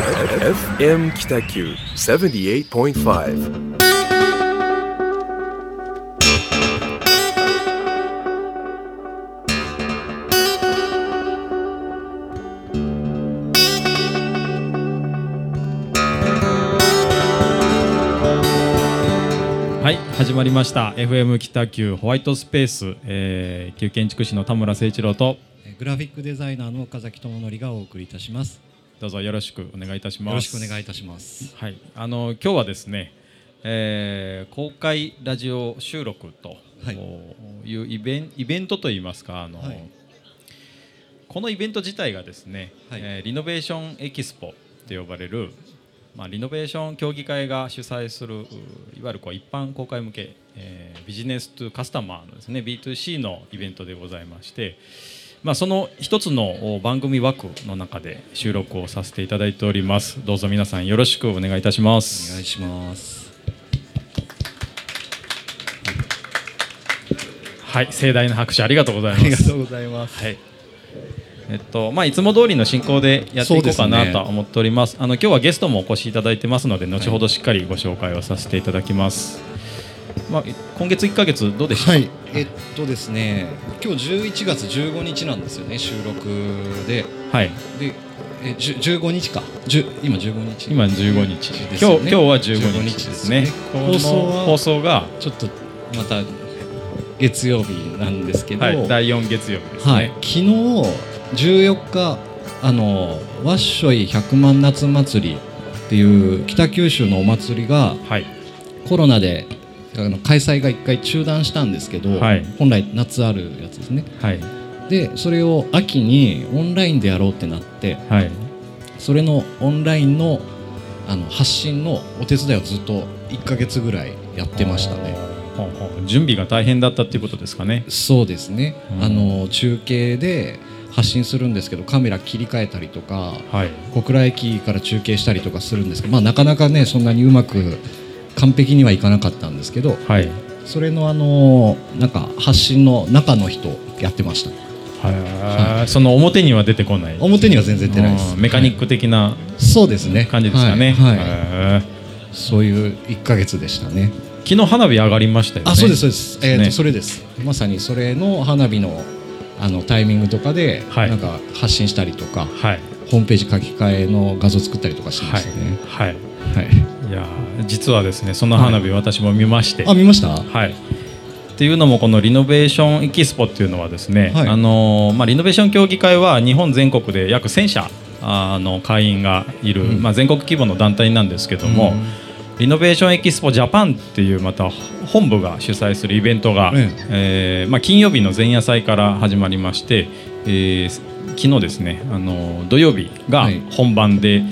FM 北九78.5はい始まりました FM 北九ホワイトスペース、えー、旧建築士の田村誠一郎とえーグラフィックデザイナーの岡崎智則がお送りいたします。どうぞよろしくお願いいたします。よろしくお願いいたします。はい。あの今日はですね、えー公開ラジオ収録とはい。いうイベンイベントといいますかあの、はい。このイベント自体がですね、はい。えーリノベーションエキスポって呼ばれるまあ、リノベーション協議会が主催するういわゆるこう一般公開向け、えービジネストゥカスタマーのですね B2C のイベントでございまして、まあ、その一つのお番組枠の中で収録をさせていただいております。どうぞ皆さんよろしくお願いいたしまおす願いします。はい。盛大な拍手ありがとうございあます。りがとうございます。はい。えっとまあ、いつも通りの進行でやっていこうかなとは思っております。あの今日はゲストもお越しいただいてますので後ほどしっかりご紹介をさせていただきます、まあ、今月1か月どうでした？か、はい。えっとですね、今日11月15日なんですよね、収録で。はい、で、えじゅ15日か。今15日。今15日、ですよね。今日今日は15日ですね。15この放送は放送が、ちょっとまた月曜日なんですけど、はい、第4月曜日ですね、はい、昨日14日あのわっしょい百万夏祭りっていう北九州のお祭りがはい。コロナであの開催が1回中断したんですけど、はい。本来夏あるやつですね。はい。でそれを秋にオンラインでやろうってなってはい。それのオンラインのあの発信のお手伝いをずっと1ヶ月ぐらいやってましたね。準備が大変だったっていうことですかね。そうですね、うん。あの中継で発信するんですけどカメラ切り替えたりとかはい。小倉駅から中継したりとかするんですけど、まあ、なかなかねそんなにうまく完璧にはいかなかったんですけどはい。それのあのなんか発信の中の人やってました。はい、その表には出てこない。表には全然出ないです。うん。メカニック的なはい。そうですね。感じですかね、はい。そういう1か月でしたね。ー昨日花火上がりましたよね。あそうですそうです、えーとねそれです。まさにそれの花火のあのタイミングとかで、はい。なんか発信したりとかはい。ホームページ書き換えの画像作ったりとかしまはいしたね。はい。はい、いやー実はですねその花火私も見まして、あ見ました？はい。っていうのもこのリノベーションエキスポっていうのはですね、はい。あのーまあリノベーション協議会は日本全国で約1000社あの会員がいる、うん。まあ全国規模の団体なんですけども、うん。リノベーションエキスポジャパンっていうまた本部が主催するイベントが、ええ。ーまあ、金曜日の前夜祭から始まりまして、えー昨日ですねあの土曜日がはい。本番で、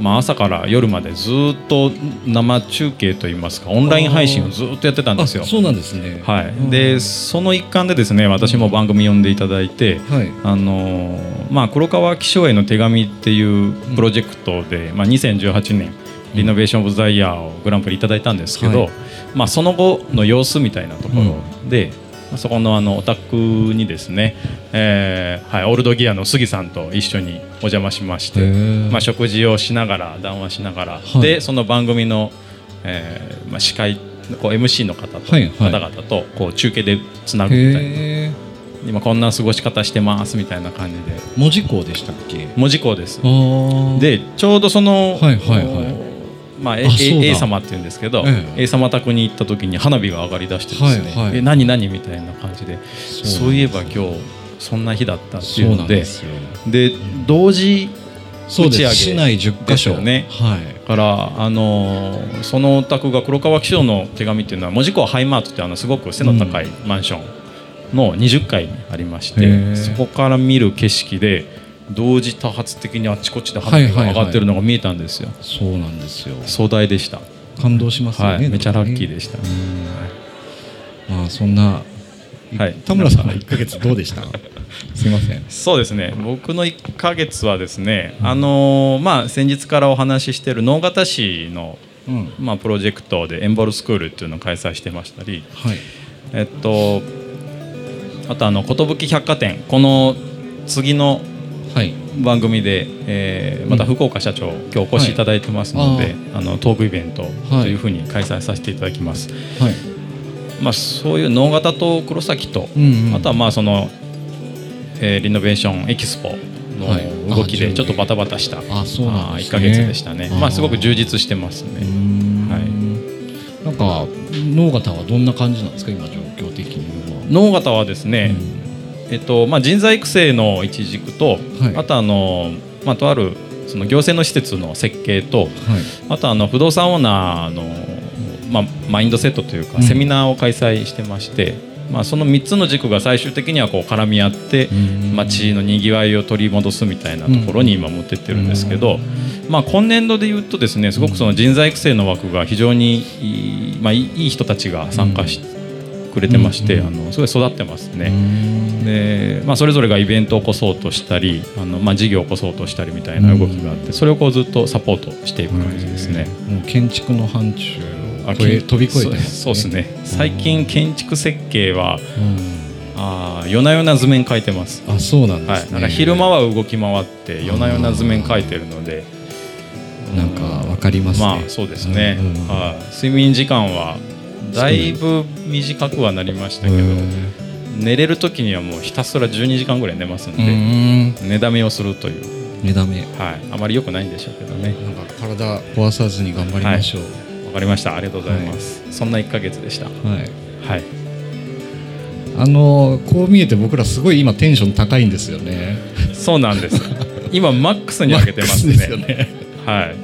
まあ、朝から夜までずっと生中継といいますかオンライン配信をずっとやってたんですよ。あ。そうなんですね。はい、うん。でその一環でですね私も番組呼んでいただいて、はい。あのーまあ、黒川紀章への手紙っていうプロジェクトで、まあ、2018年リノベーション・オブ・ザ・イヤーをグランプリいただいたんですけど、はい。まあ、その後の様子みたいなところで、まあそこのあのお宅にですね、えーはい、オールドギアの杉さんと一緒にお邪魔しまして、まあ、食事をしながら談話しながら、はい。でその番組の、えーまあ、司会こう MC の方と、はいはい。方々とこう中継でつなぐみたいな。今こんな過ごし方してますみたいな感じで。文字工でしたっけ？文字工です。でちょうどその、はいはいはいまあ、A, A 様って言うんですけど、ええ。A 様宅に行った時に花火が上がりだしてですね、はいはい。え何何みたいな感じで。そういえば今日そんな日だったっていうので。んで同時打ち上げ市内10カ所。ね。はい。から、あのーそのお宅が黒川紀章の手紙っていうのは門司港ハイマートってあのすごく背の高いマンションの20階にありまして、そこから見る景色で同時多発的にあっちこっちで花火が上がってるのが見えたんですよ、そうなんですよ。壮大でした、感動しますよね。はい、めちゃラッキーででした、まあそんなはい。田村さんの1か月どうでした？すいません。そうですね。僕の1ヶ月はですね、あのーまあ、先日からお話ししている能形市の、うん。まあ、プロジェクトでエンボルスクールっていうのを開催してましたり、はい。えっと、あとあの寿百貨店。この次のはい番組で、えーまた福岡社長、今日お越しいただいてますので、はい。あのトークイベントはいというふうに開催させていただきます。はい。まあ、そういう能形と黒崎と、あとはまあその、えーリノベーションエキスポはい。の動きあでちょっとバタバタした、あそうなんですね。1か月でしたね。まあ、すごく充実してますね。ん。はい。なんか能形はどんな感じなんですか今状況的には。能形はですね、えっとまあ、人材育成の一軸と、はい。あとあの、まあ、とあるその行政の施設の設計とはい。あとあの不動産オーナーの、まあ、マインドセットというか、うん。セミナーを開催してまして、まあ、その3つの軸が最終的にはこう絡み合ってうん。街のにぎわいを取り戻すみたいなところに今持ってってるんですけど、まあ、今年度で言うとですねすごくその人材育成の枠が非常にいい,、まあ、いいいい人たちが参加してくれてまして、うんあのすごい育ってますうね。ん。でまあ、それぞれがイベントを起こそうとしたりあの、まあ、事業を起こそうとしたりみたいな動きがあってそれをこうずっとサポートしていく感じですね。もう建築の範疇を飛び越えてますそうですね。最近建築設計はうん。あー夜な夜な図面描いてます、あそうなんはい、ですね。なんか昼間は動き回って夜な夜な図面描いてるので。なんかわかりますね。まあそうですね、うんうん。はい。睡眠時間はだいぶ短くはなりましたけど寝れる時にはもうひたすら12時間ぐらい寝ますんうで、ん。寝だめをするという、寝だめ。はい、あまり良くないんでしょうけどね。なんか体壊さずに頑張りましょう。わかりました。ありがとうございます、そんな1ヶ月でした。はい。はい。あのこう見えて僕らすごい今テンション高いんですよね。そうなんです。今マックスに上げてますね。ね。はい。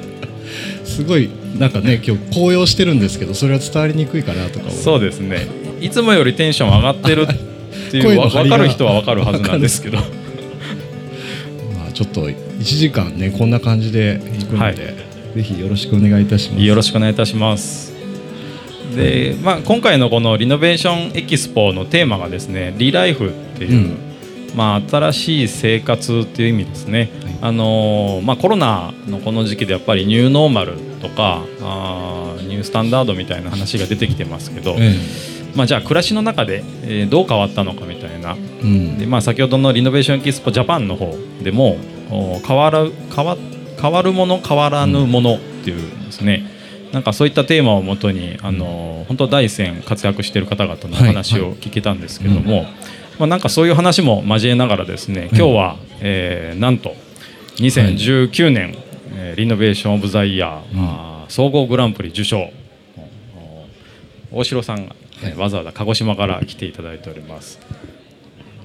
すごいなんかね今日高揚してるんですけどそれは伝わりにくいかなとかそうですね。いつもよりテンション上がってるっていう 分かる人は分かるはずなんですけど。まあちょっと1時間ねこんな感じでいくので、はい。ぜひよろしくお願いいたします。よろしくお願いいたします。で、まあ、今回のこのリノベーションエキスポのテーマがですねリライフっていう、うんまあ、新しい生活っていう意味ですね、はい。あのーまあ、コロナのこの時期でやっぱりニューノーマルとかあーニュースタンダードみたいな話が出てきてますけど、えまあ、じゃあ暮らしの中で、えーどう変わったのかみたいな。えうん。で、まあ、先ほどのリノベーションエキスポジャパンの方でもお変わる変わ変わるもの変わらぬものっていうですね、なんかそういったテーマをもとにあの本当第一線活躍している方々の話を聞けたんですけども、まあ、なんかそういう話も交えながらですね今日は、えーなんと2019年、えーリノベーション・オブ・ザ・イヤー、あー総合グランプリ受賞。お大城さんが、ねわざわざ鹿児島から来ていただいております。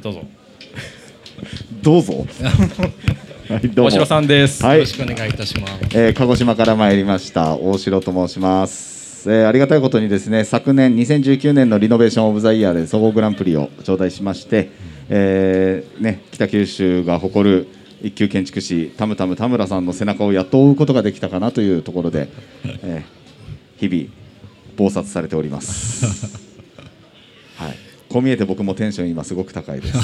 どうぞ。どうぞ。はい、大城さんです、はい。よろしくお願いいたします。えー鹿児島から参りました。大城と申します、えーありがたいことにですね昨年2019年のリノベーションオブザイヤーで総合グランプリを頂戴しまして、えーね、北九州が誇る一級建築士タムタム田村さんの背中をやっと追うことができたかなというところで、えー日々忙殺されております。はい。こう見えて僕もテンション今すごく高いです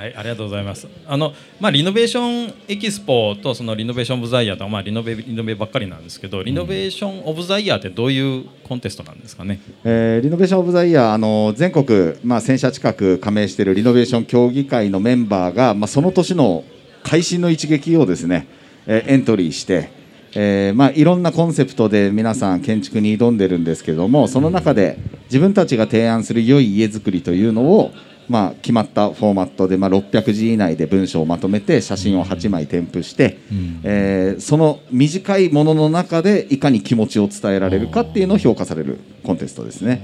はい、ありがとうございます。あの、まあ、リノベーションエキスポと、そのリノベーションオブザイヤーと、まあ、リノベ、リノベばっかりなんですけど、リノベーションオブザイヤーってどういうコンテストなんですかね？えーリノベーション・オブ・ザ・イヤーあの全国、まあ、1000社近く加盟しているリノベーション協議会のメンバーが、まあ、その年の会心の一撃をですね、えーエントリーして、えーまあ、いろんなコンセプトで皆さん建築に挑んでるんですけどもその中で自分たちが提案する良い家づくりというのを、まあ、決まったフォーマットで、まあ、600字以内で文章をまとめて写真を8枚添付して、えーその短いものの中でいかに気持ちを伝えられるかっていうのを評価されるコンテストですね。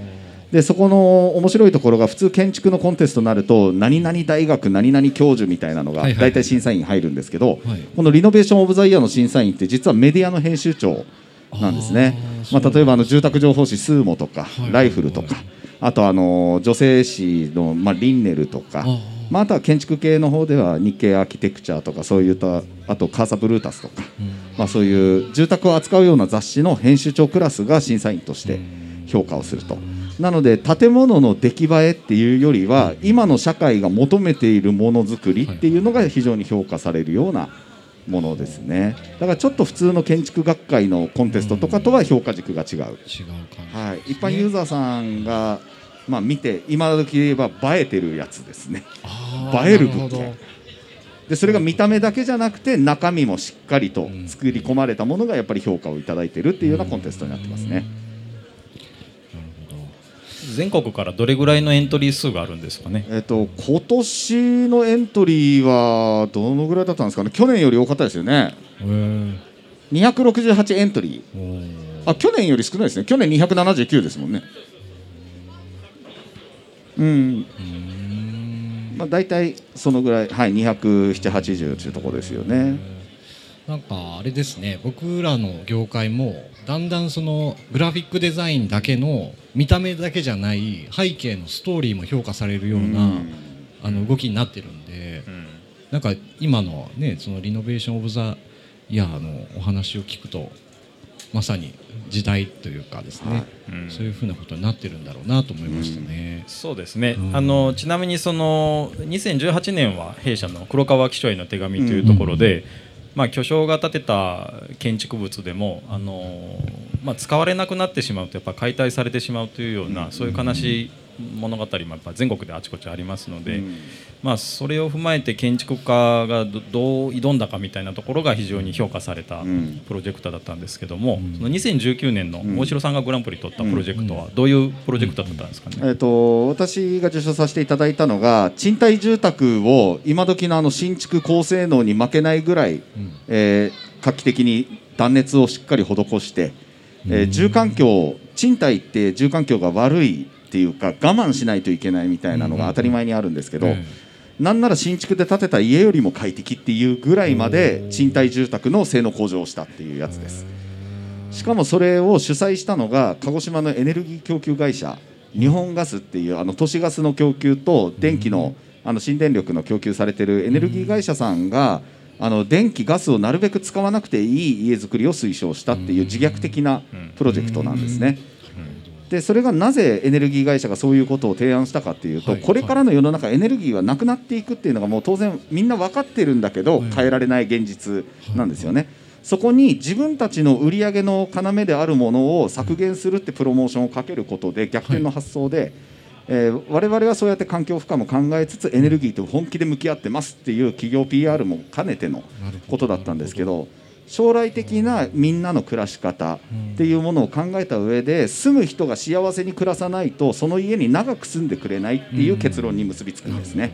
でそこの面白いところが普通建築のコンテストになると何々大学何々教授みたいなのが大体審査員入るんですけど、はい。このリノベーション・オブ・ザ・イヤーの審査員って実はメディアの編集長なんですね。まあ、例えばあの住宅情報誌スーモとか、ライフルとか、あとあの女性誌の、まあ、リンネルとかまあ、あとは建築系の方では日経アーキテクチャとかそういったあとカーサブルータスとか、まあ、そういう住宅を扱うような雑誌の編集長クラスが審査員として評価をすると。なので建物の出来栄えっていうよりは今の社会が求めているものづくりっていうのが非常に評価されるようなものですね。だからちょっと普通の建築学会のコンテストとかとは評価軸が違う、違うはい、一般ユーザーさんが、まあ、見て今時で言えば映えてるやつですね。映える物件。でそれが見た目だけじゃなくて中身もしっかりと作り込まれたものがやっぱり評価をいただいているっていうようなコンテストになってますね。全国からどれぐらいのエントリー数があるんですかね？えっと今年のエントリーはどのぐらいだったんですかね？去年より多かったですよね。268エントリー。あ去年より少ないですね。去年279ですもんね。うん。まあ大体そのぐらいはい27080というところですよね。なんかあれですね僕らの業界もだんだんそのグラフィックデザインだけの見た目だけじゃない背景のストーリーも評価されるような、うん。あの動きになってるんで、なんか今のねそのリノベーション・オブ・ザ・イヤーのお話を聞くとまさに時代というかですね、はい。うん。そういうふうなことになってるんだろうなと思いましたね。そうですね、うん。あのちなみにその2018年は弊社の黒川紀章への手紙というところで、まあ、巨匠が建てた建築物でもあの、まあ、使われなくなってしまうとやっぱ解体されてしまうというような、そういう悲しい物語もやっぱ全国であちこちありますので、うん。まあ、それを踏まえて建築家がどどう挑んだかみたいなところが非常に評価されたうん。プロジェクトだったんですけども、その2019年のん。大城さんがグランプリ取ったプロジェクトはどういうプロジェクトだったんですかね？えっと私が受賞させていただいたのが賃貸住宅を今時のあの新築高性能に負けないぐらい、えー画期的に断熱をしっかり施して、えー住環境賃貸って住環境が悪いっていうか我慢しないといけないみたいなのが当たり前にあるんですけど、えなんなら新築で建てた家よりも快適っていうぐらいまで賃貸住宅の性能向上をしたっていうやつです。しかもそれを主催したのが鹿児島のエネルギー供給会社日本ガスっていうあの都市ガスの供給と電気のあの新電力の供給されてるエネルギー会社さんがあの電気ガスをなるべく使わなくていい家づくりを推奨したっていう自虐的なプロジェクトなんですね。でそれがなぜエネルギー会社がそういうことを提案したかっていうと、はい。これからの世の中エネルギーはなくなっていくっていうのがもう当然みんな分かってるんだけどはい。変えられない現実なんですよね。そこに自分たちの売り上げの要であるものを削減するってプロモーションをかけることで逆転の発想で、えー我々はそうやって環境負荷も考えつつエネルギーと本気で向き合ってますっていう企業 PR も兼ねてのことだったんですけど将来的なみんなの暮らし方っていうものを考えた上で住む人が幸せに暮らさないとその家に長く住んでくれないっていう結論に結びつくんですね。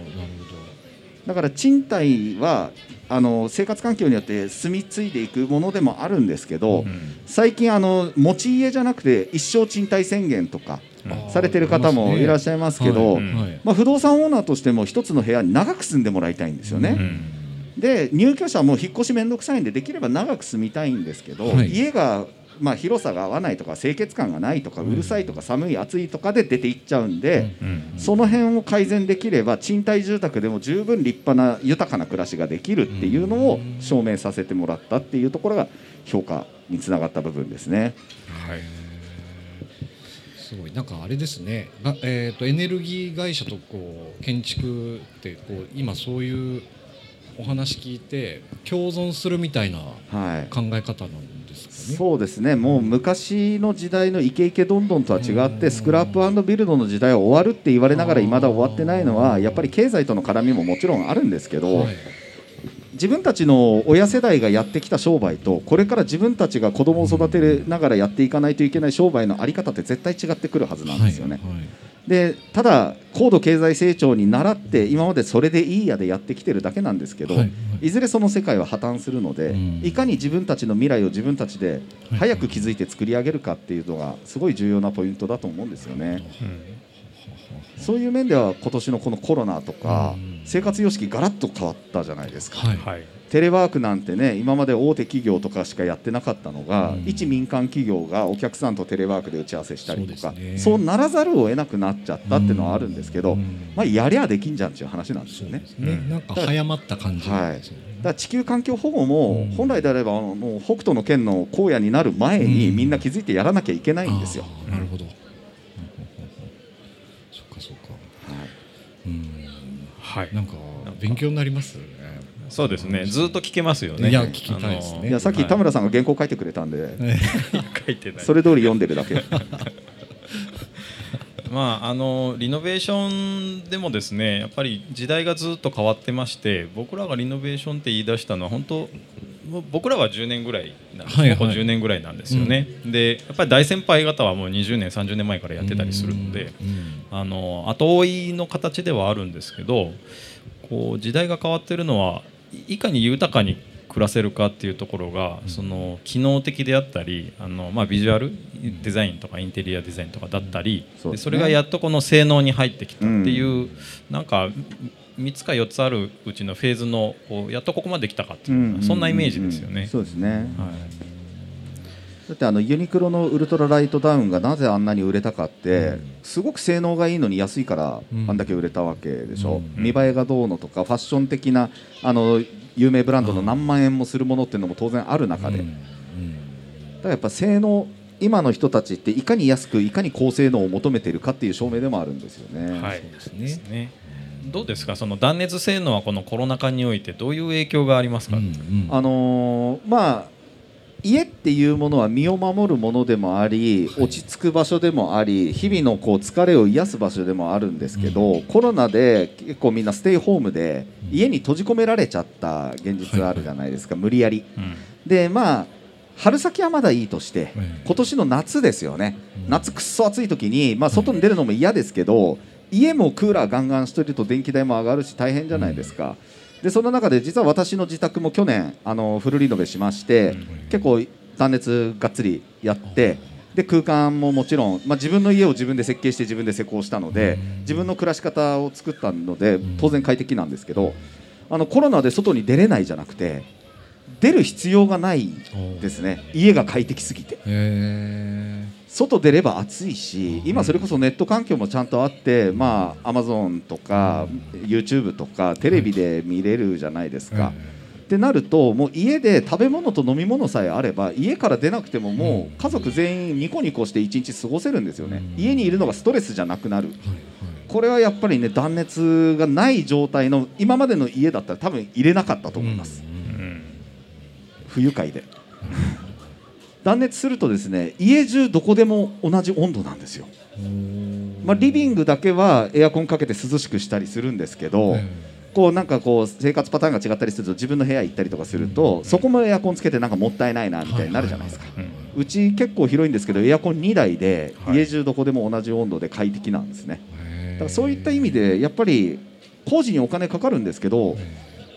だから賃貸はあの生活環境によって住み継いでいくものでもあるんですけど、最近あの持ち家じゃなくて一生賃貸宣言とかされてる方もいらっしゃいますけど、まあ、不動産オーナーとしても一つの部屋に長く住んでもらいたいんですよね。で入居者も引っ越し面倒くさいんでできれば長く住みたいんですけど、はい。家が、まあ、広さが合わないとか清潔感がないとかうるさいとか寒い暑いとかで出ていっちゃうんで、その辺を改善できれば賃貸住宅でも十分立派な豊かな暮らしができるっていうのを証明させてもらったっていうところが評価につながった部分ですね。はい。すごい。なんかあれですね、がえー、とエネルギー会社とこう建築ってこう今そういうお話聞いて共存するみたいなはい。考え方なんですかね？そうですね。もう昔の時代のイケイケどんどんとは違ってスクラップビルドの時代は終わるって言われながら未だ終わってないのはやっぱり経済との絡みももちろんあるんですけど、はい。自分たちの親世代がやってきた商売とこれから自分たちが子供を育てながらやっていかないといけない商売のあり方って絶対違ってくるはずなんですよね。はい。はいでただ高度経済成長に倣って今までそれでいいやでやってきてるだけなんですけど、はいい。ずれその世界は破綻するので、うん。いかに自分たちの未来を自分たちで早く気づいて作り上げるかっていうのがすごい重要なポイントだと思うんですよね。そういう面では今年のこのコロナとかうん生活様式ガラッと変わったじゃないですか。はい。はい。テレワークなんてね今まで大手企業とかしかやってなかったのが、うん。一民間企業がお客さんとテレワークで打ち合わせしたりとかそう,、そうならざるを得なくなっちゃったっていうのはあるんですけど、うん。まあ、やりゃできんじゃんっていう話なんですよね。ね、なんか早まった感じはいですよね。だ地球環境保護もうん。本来であればあのもう北斗の県の荒野になる前にうん。みんな気づいてやらなきゃいけないんですよ。なるほど、はい。なんか勉強になりますね。そうですね。ずっと聞けますよね。いや聞きたいですね。いやさっき田村さんが原稿書いてくれたんで、ね。書いてないそれ通り読んでるだけ。まあ、あのリノベーションでもですねやっぱり時代がずっと変わってまして僕らがリノベーションって言い出したのは本当僕らは10年ぐらいなんです、はいはい。ここ10年ぐらいなんですよね、でやっぱり大先輩方はもう20年30年前からやってたりするので、あの後追いの形ではあるんですけどこう時代が変わってるのはいいかに豊かに暮らせるかっていうところが、その機能的であったりあの、まあ、ビジュアルデザインとかインテリアデザインとかだったり、そうでそれがやっとこの性能に入ってきたっていう、なんか3つか4つあるうちのフェーズのこうやっとここまで来たかっていうような、そんなイメージですよね。そうですね。はい。だってあのユニクロのウルトラライトダウンがなぜあんなに売れたかって、すごく性能がいいのに安いからうん。あんだけ売れたわけでしょ、うん。見栄えがどうのとかファッション的なあの有名ブランドの何万円もするものっていうのも当然ある中で、だからやっぱ性能今の人たちっていかに安くいかに高性能を求めているかっていう証明でもあるんですよね。はい。そうですねどうですか？その断熱性能はこのコロナ禍においてどういう影響がありますか、あのーまあ家っていうものは身を守るものでもあり落ち着く場所でもあり日々のこう疲れを癒す場所でもあるんですけど、コロナで結構みんなステイホームで家に閉じ込められちゃった現実があるじゃないですか、無理やり。うん。でまあ春先はまだいいとして、ええ今年の夏ですよね、うん。夏くっそ暑い時に、まあ、外に出るのも嫌ですけど、家もクーラーガンガンしてると電気代も上がるし大変じゃないですか、でその中で実は私の自宅も去年あのフルリノベしまして、結構断熱がっつりやって。で空間ももちろん、まあ、自分の家を自分で設計して自分で施工したので自分の暮らし方を作ったので当然快適なんですけどあのコロナで外に出れないじゃなくて出る必要がないですね。家が快適すぎて。へ外出れば暑いし今それこそネット環境もちゃんとあってまあアマゾンとか YouTube とかテレビで見れるじゃないですか。ってなるともう家で食べ物と飲み物さえあれば家から出なくてももう家族全員ニコニコして一日過ごせるんですよね。うん。家にいるのがストレスじゃなくなる。はいこれはやっぱりね断熱がない状態の今までの家だったら多分入れなかったと思います、うん不愉快で断熱するとですね家中どこでも同じ温度なんですよ、まあ、リビングだけはエアコンかけて涼しくしたりするんですけど、こうなんかこう生活パターンが違ったりすると自分の部屋行ったりとかすると、そこもエアコンつけてなんかもったいないなみたいになるじゃないですか、うち結構広いんですけどエアコン2台ではい。家中どこでも同じ温度で快適なんですね、だからそういった意味でやっぱり工事にお金かかるんですけど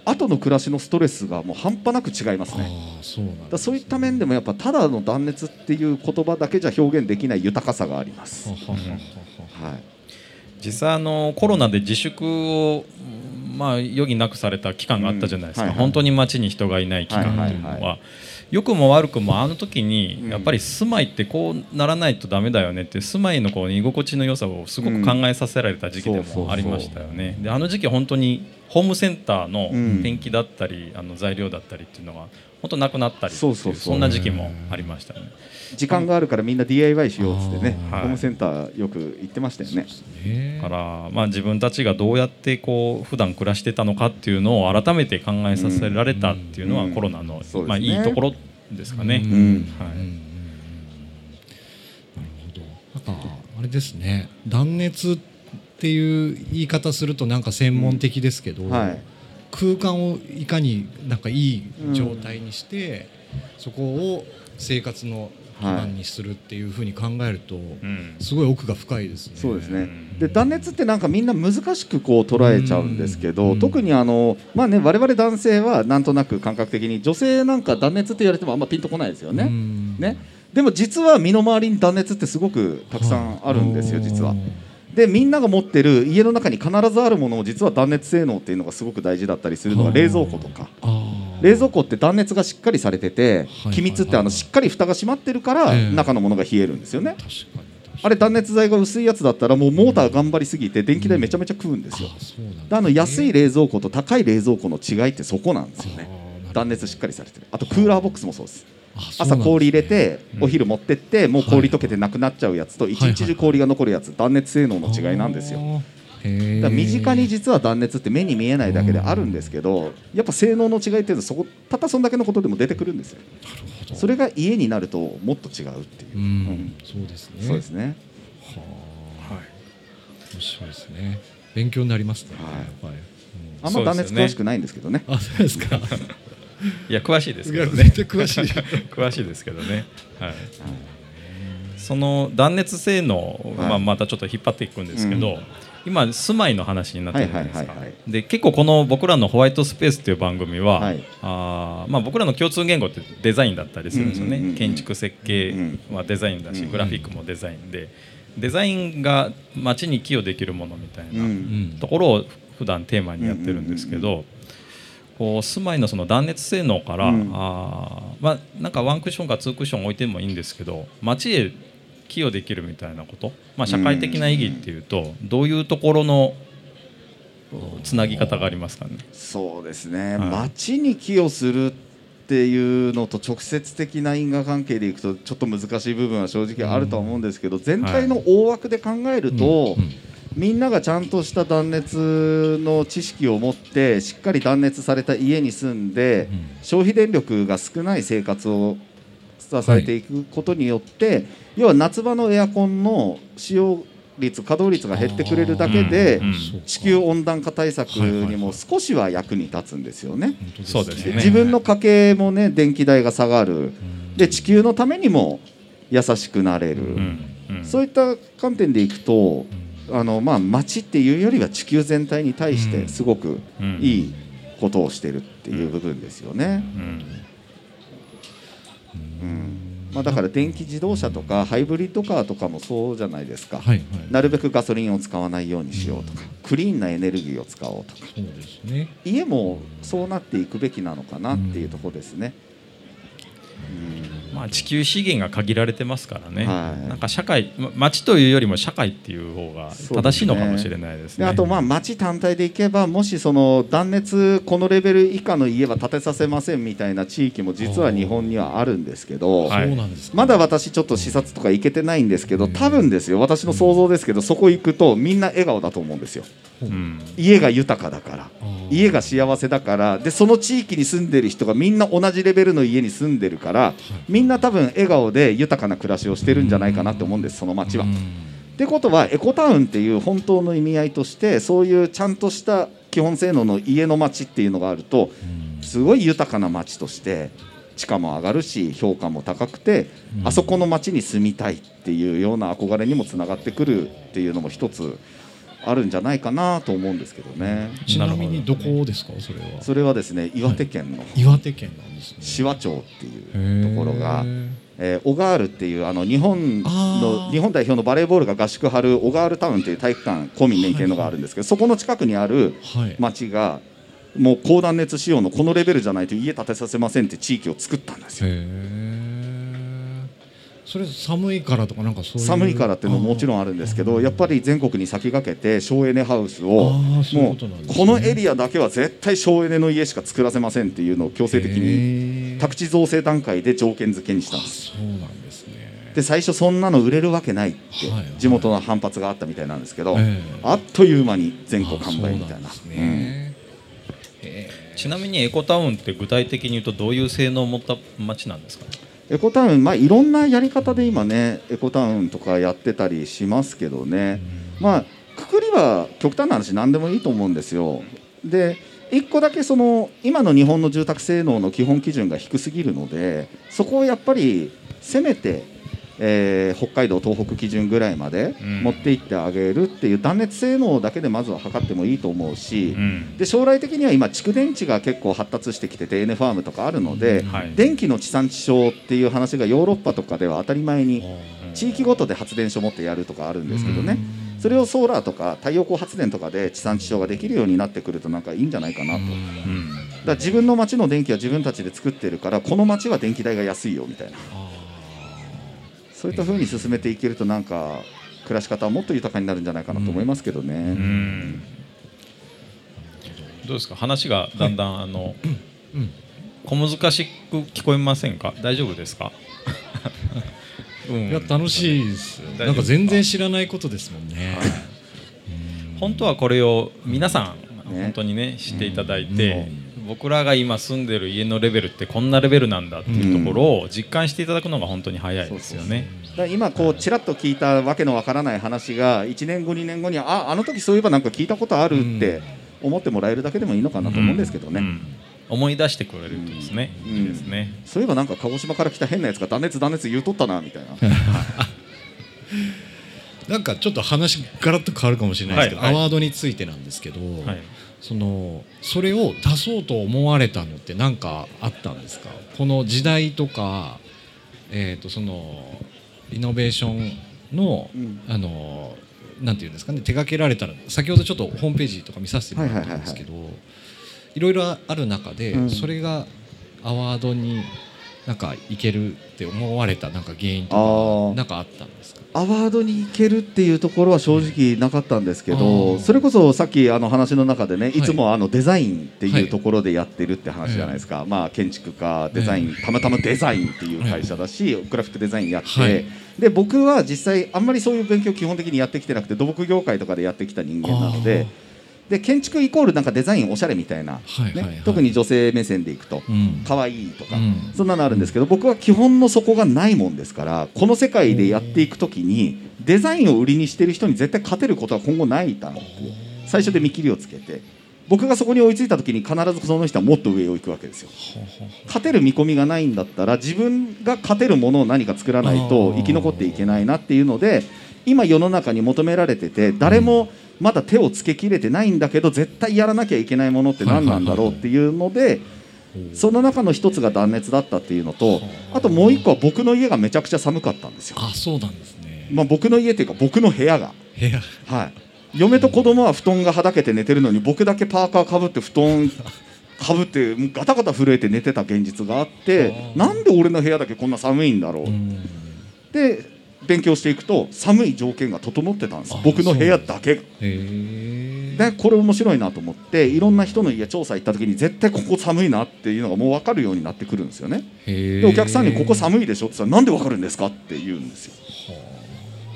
後の暮らしのストレスがもう半端なく違いますね。そうだそういった面でもやっぱただの断熱っていう言葉だけじゃ表現できない豊かさがあります、はい、実際あのコロナで自粛をまあ余儀なくされた期間があったじゃないですか、うん。はいはい。本当に街に人がいない期間というのは,、はいはいは良くも悪くもあの時にうんやっぱり住まいってこうならないとダメだよねって住まいのこう居心地の良さをすごく考えさせられた時期でうんそうそうそう。もありましたよね。であの時期本当にホームセンターのうん。ペンキだったり、あの材料だったりっていうのが本当なくなったりそうそうそう。そんな時期もありましたね。時間があるからみんな DIY しようっつってね、ホームセンターよく行ってましたよね。ね。だから、まあ、自分たちがどうやってこう普段暮らしてたのかっていうのを改めて考えさせられたっていうのはうん。コロナの、そうですね。まあ、いいところですかね。うん。うんはいうんうんうん。なるほど。なんかあれですね。断熱っていう言い方するとなんか専門的ですけど、はい。空間をいかになんかいい状態にして、そこを生活の基盤にするっていうふうに考えると、うん。すごい奥が深いですね。そうですね。んで断熱ってなんかみんな難しくこう捉えちゃうんですけど、うん。特にあの、まあね、我々男性はなんとなく感覚的に女性なんか断熱って言われてもあんまピンとこないですよね。うん。ね。でも実は身の回りに断熱ってすごくたくさんあるんですよ、実は。でみんなが持ってる家の中に必ずあるものを実は断熱性能っていうのがすごく大事だったりするのが冷蔵庫とか。冷蔵庫って断熱がしっかりされててはい気密ってあのしっかり蓋が閉まってるからええ。中のものが冷えるんですよね。あれ断熱材が薄いやつだったらもうモーター頑張りすぎて電気代めちゃめちゃ食うんですよ。あの安い冷蔵庫と高い冷蔵庫の違いってそこなんですよね。断熱しっかりされてる。あとクーラーボックスもそうです朝氷入れてうん。お昼持ってってもう氷溶けてなくなっちゃうやつと一日中氷が残るやつ。断熱性能の違いなんですよ。だから身近に実は断熱って目に見えないだけであるんですけどやっぱ性能の違いっていうのはそこたったそんだけのことでも出てくるんですよ。なるほど。それが家になるともっと違うっていう。う、ん。そうですね。そうですね。は面白いですね。勉強になりますね、はい。やっぱり、あんま断熱詳しくないんですけどね。うんあそうですかいや詳しいですけどね。詳しい。詳しいですけどね、はい、その断熱性能、はい。まあ、またちょっと引っ張っていくんですけど、うん。今住まいの話になってるじゃないですか。で結構この僕らの「ホワイトスペース」っていう番組は、はい。あーまあ、僕らの共通言語ってデザインだったりするんですよね、建築設計はデザインだし、グラフィックもデザインで。デザインが街に寄与できるものみたいな、ところを普段テーマにやってるんですけど、こう住まいのその断熱性能から、うん。あーまあなんかワンクッションかツークッション置いてもいいんですけど街へ寄与できるみたいなこと、まあ、社会的な意義っていうと、どういうところのつなぎ方がありますかね？そうですね、はい。町に寄与するっていうのと直接的な因果関係でいくとちょっと難しい部分は正直あるとは思うんですけど、全体の大枠で考えると、うんみんながちゃんとした断熱の知識を持ってしっかり断熱された家に住んで、うん。消費電力が少ない生活を支えていくことによって、要は夏場のエアコンの使用率稼働率が減ってくれるだけで、地球温暖化対策にも少しは役に立つんですよね。そうですね。自分の家計もね電気代が下がる。うん。で地球のためにも優しくなれる、そういった観点でいくとあの、まあ、町っていうよりは地球全体に対してすごくうん。いいことをしてるっていう部分ですよね。うん。うん。まあ、だから電気自動車とかハイブリッドカーとかもそうじゃないですか、はいはい。なるべくガソリンを使わないようにしようとかクリーンなエネルギーを使おうとか。そうですね。家もそうなっていくべきなのかなっていうところですね。まあ、地球資源が限られてますからね、はい。なんか社会ま町というよりも社会っていう方が正しいのかもしれないですね。であとまあ町単体でいけばもしその断熱このレベル以下の家は建てさせませんみたいな地域も実は日本にはあるんですけど、まだ私ちょっと視察とか行けてないんですけど多分ですよ私の想像ですけどそこ行くとみんな笑顔だと思うんですよ。うん。家が豊かだから。家が幸せだから。でその地域に住んでる人がみんな同じレベルの家に住んでるからみんな多分笑顔で豊かな暮らしをしてるんじゃないかなと思うんですその町は。うん。ってことはエコタウンっていう本当の意味合いとしてそういうちゃんとした基本性能の家の町っていうのがあるとうん。すごい豊かな町として地価も上がるし評価も高くてうん。あそこの町に住みたいっていうような憧れにもつながってくるっていうのも一つあるんじゃないかなと思うんですけどね。ちなみにどこですか？それは。それはですね岩手県の岩手県なんですね。紫波町っていうところがえーオガールっていうあの日本の日本代表のバレーボールが合宿張るオガールタウンっていう体育館公民連携のがあるんですけど、そこの近くにあるはい。町がもう高断熱仕様のこのレベルじゃないと家建てさせませんって地域を作ったんですよ。それ寒いからとかなんかそういう？寒いからっていうのももちろんあるんですけどやっぱり全国に先駆けて省エネハウスをもうこのエリアだけは絶対省エネの家しか作らせませんっていうのを強制的にに宅地造成段階で条件付けにしたんです。そうなんですね。で最初そんなの売れるわけないって地元の反発があったみたいなんですけど、ええ。あっという間に全国販売みたいな。ちなみにエコタウンって具体的に言うとどういう性能を持った町なんですか？ね。エコタウン、まあ、いろんなやり方で今ねエコタウンとかやってたりしますけどね、まあくくりは極端な話何でもいいと思うんですよ。で一個だけその今の日本の住宅性能の基本基準が低すぎるのでそこをやっぱりせめて、えー北海道東北基準ぐらいまでうん。持っていってあげるっていう断熱性能だけでまずは測ってもいいと思うし、うん。で将来的には今蓄電池が結構発達してきてて N ファームとかあるので、はい。電気の地産地消っていう話がヨーロッパとかでは当たり前に地域ごとで発電所持ってやるとかあるんですけどね、それをソーラーとか太陽光発電とかで地産地消ができるようになってくるとなんかいいんじゃないかなと。だ自分の町の電気は自分たちで作ってるからこの町は電気代が安いよみたいなそういった風に進めていけるとなんか暮らし方はもっと豊かになるんじゃないかなと思いますけどね。うん。どうですか？話がだんだん、あのうん。小難しく聞こえませんか？大丈夫ですか、うん。いや楽しいですなんか全然知らないことですもんね。本当はこれを皆さん、ね。本当にね知っていただいて、僕らが今住んでる家のレベルってこんなレベルなんだっていうところを実感していただくのが本当に早いですよね。今こうちらっと聞いたわけのわからない話が1年後2年後にああの時そういえばなんか聞いたことあるって思ってもらえるだけでもいいのかなと思うんですけどね、うん思い出してくれるとですね、うん。いいですね。そういえばなんか鹿児島から来た変なやつが断熱断熱言うとったなみたいな。なんかちょっと話ガラッと変わるかもしれないですけど、はいはい。アワードについてなんですけど、はいそのそれを出そうと思われたのって何かあったんですか？この時代とか、えー、とそのリノベーションの、うん。あのなんていうんですかね手掛けられたら先ほどちょっとホームページとか見させてもらったんですけど、いろいろある中で、うん。それがアワードになんかいけるって思われたなんか原因とかなんかあったんですか？アワードに行けるっていうところは正直なかったんですけあどーそれこそさっきあの話の中でねい。いつもあのデザインってはいいうところでやってるって話じゃないですか、まあ建築家デザインたまたまデザインっていう会社だしグラフィックデザインやって、はい。で僕は実際あんまりそういう勉強基本的にやってきてなくて土木業界とかでやってきた人間なのでで建築イコールなんかデザインおしゃれみたいな、ね、特に女性目線でいくとうん。可愛いとか、うん。そんなのあるんですけど僕は基本の底がないもんですからこの世界でやっていくときにデザインを売りにしてる人に絶対勝てることは今後ないだろうっていう最初で見切りをつけて僕がそこに追いついたときに必ずその人はもっと上を行くわけですよ。勝てる見込みがないんだったら自分が勝てるものを何か作らないと生き残っていけないなっていうので今世の中に求められてて誰もまだ手をつけきれてないんだけど絶対やらなきゃいけないものって何なんだろうっていうのでその中の一つが断熱だったっていうのとあ。ともう一個は僕の家がめちゃくちゃ寒かったんですよ。あそうなんですね、まあ、僕の家っていうか僕の部屋が、部屋。はい、嫁と子供は布団がはだけて寝てるのに僕だけパーカーかぶって布団 かぶってガタガタ震えて寝てた現実があってなんで俺の部屋だけこんな寒いんだろう、うん。で勉強していくと寒い条件が整ってたんですあ僕の部屋だけが。でこれ面白いなと思っていろんな人の家調査行った時に絶対ここ寒いなっていうのがもう分かるようになってくるんですよね。へでお客さんに「ここ寒いでしょ?」って言ったら「なんで分かるんですか?」って言うんですよ。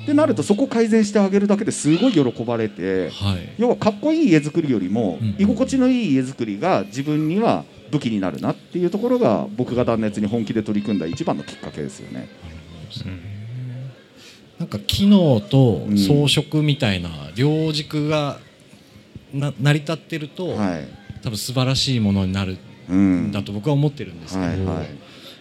ってなるとそこ改善してあげるだけですごい喜ばれてはい要はかっこいい家づくりよりもうん居心地のいい家づくりが自分には武器になるなっていうところが僕が断熱に本気で取り組んだ一番のきっかけですよね。なんか機能とうん。装飾みたいな両軸がな成り立ってると、はい、多分素晴らしいものになるうんんだと僕は思ってるんですけど、はいはい。